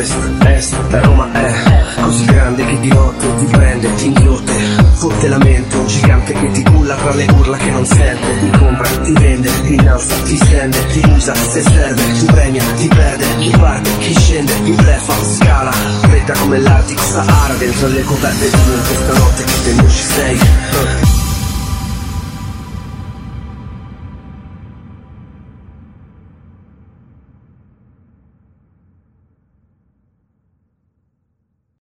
La Roma è così grande che di notte ti prende, ti inghiotte, fotte la mente, un gigante che ti culla tra le urla che non sente, ti compra, ti vende, ti innalza, ti stende, ti usa, se serve, ti premia, ti perde, chi parte, chi scende, chi blefa, scala, fredda come l'Artico Sahara dentro le coperte di in questa notte che te non ci sei,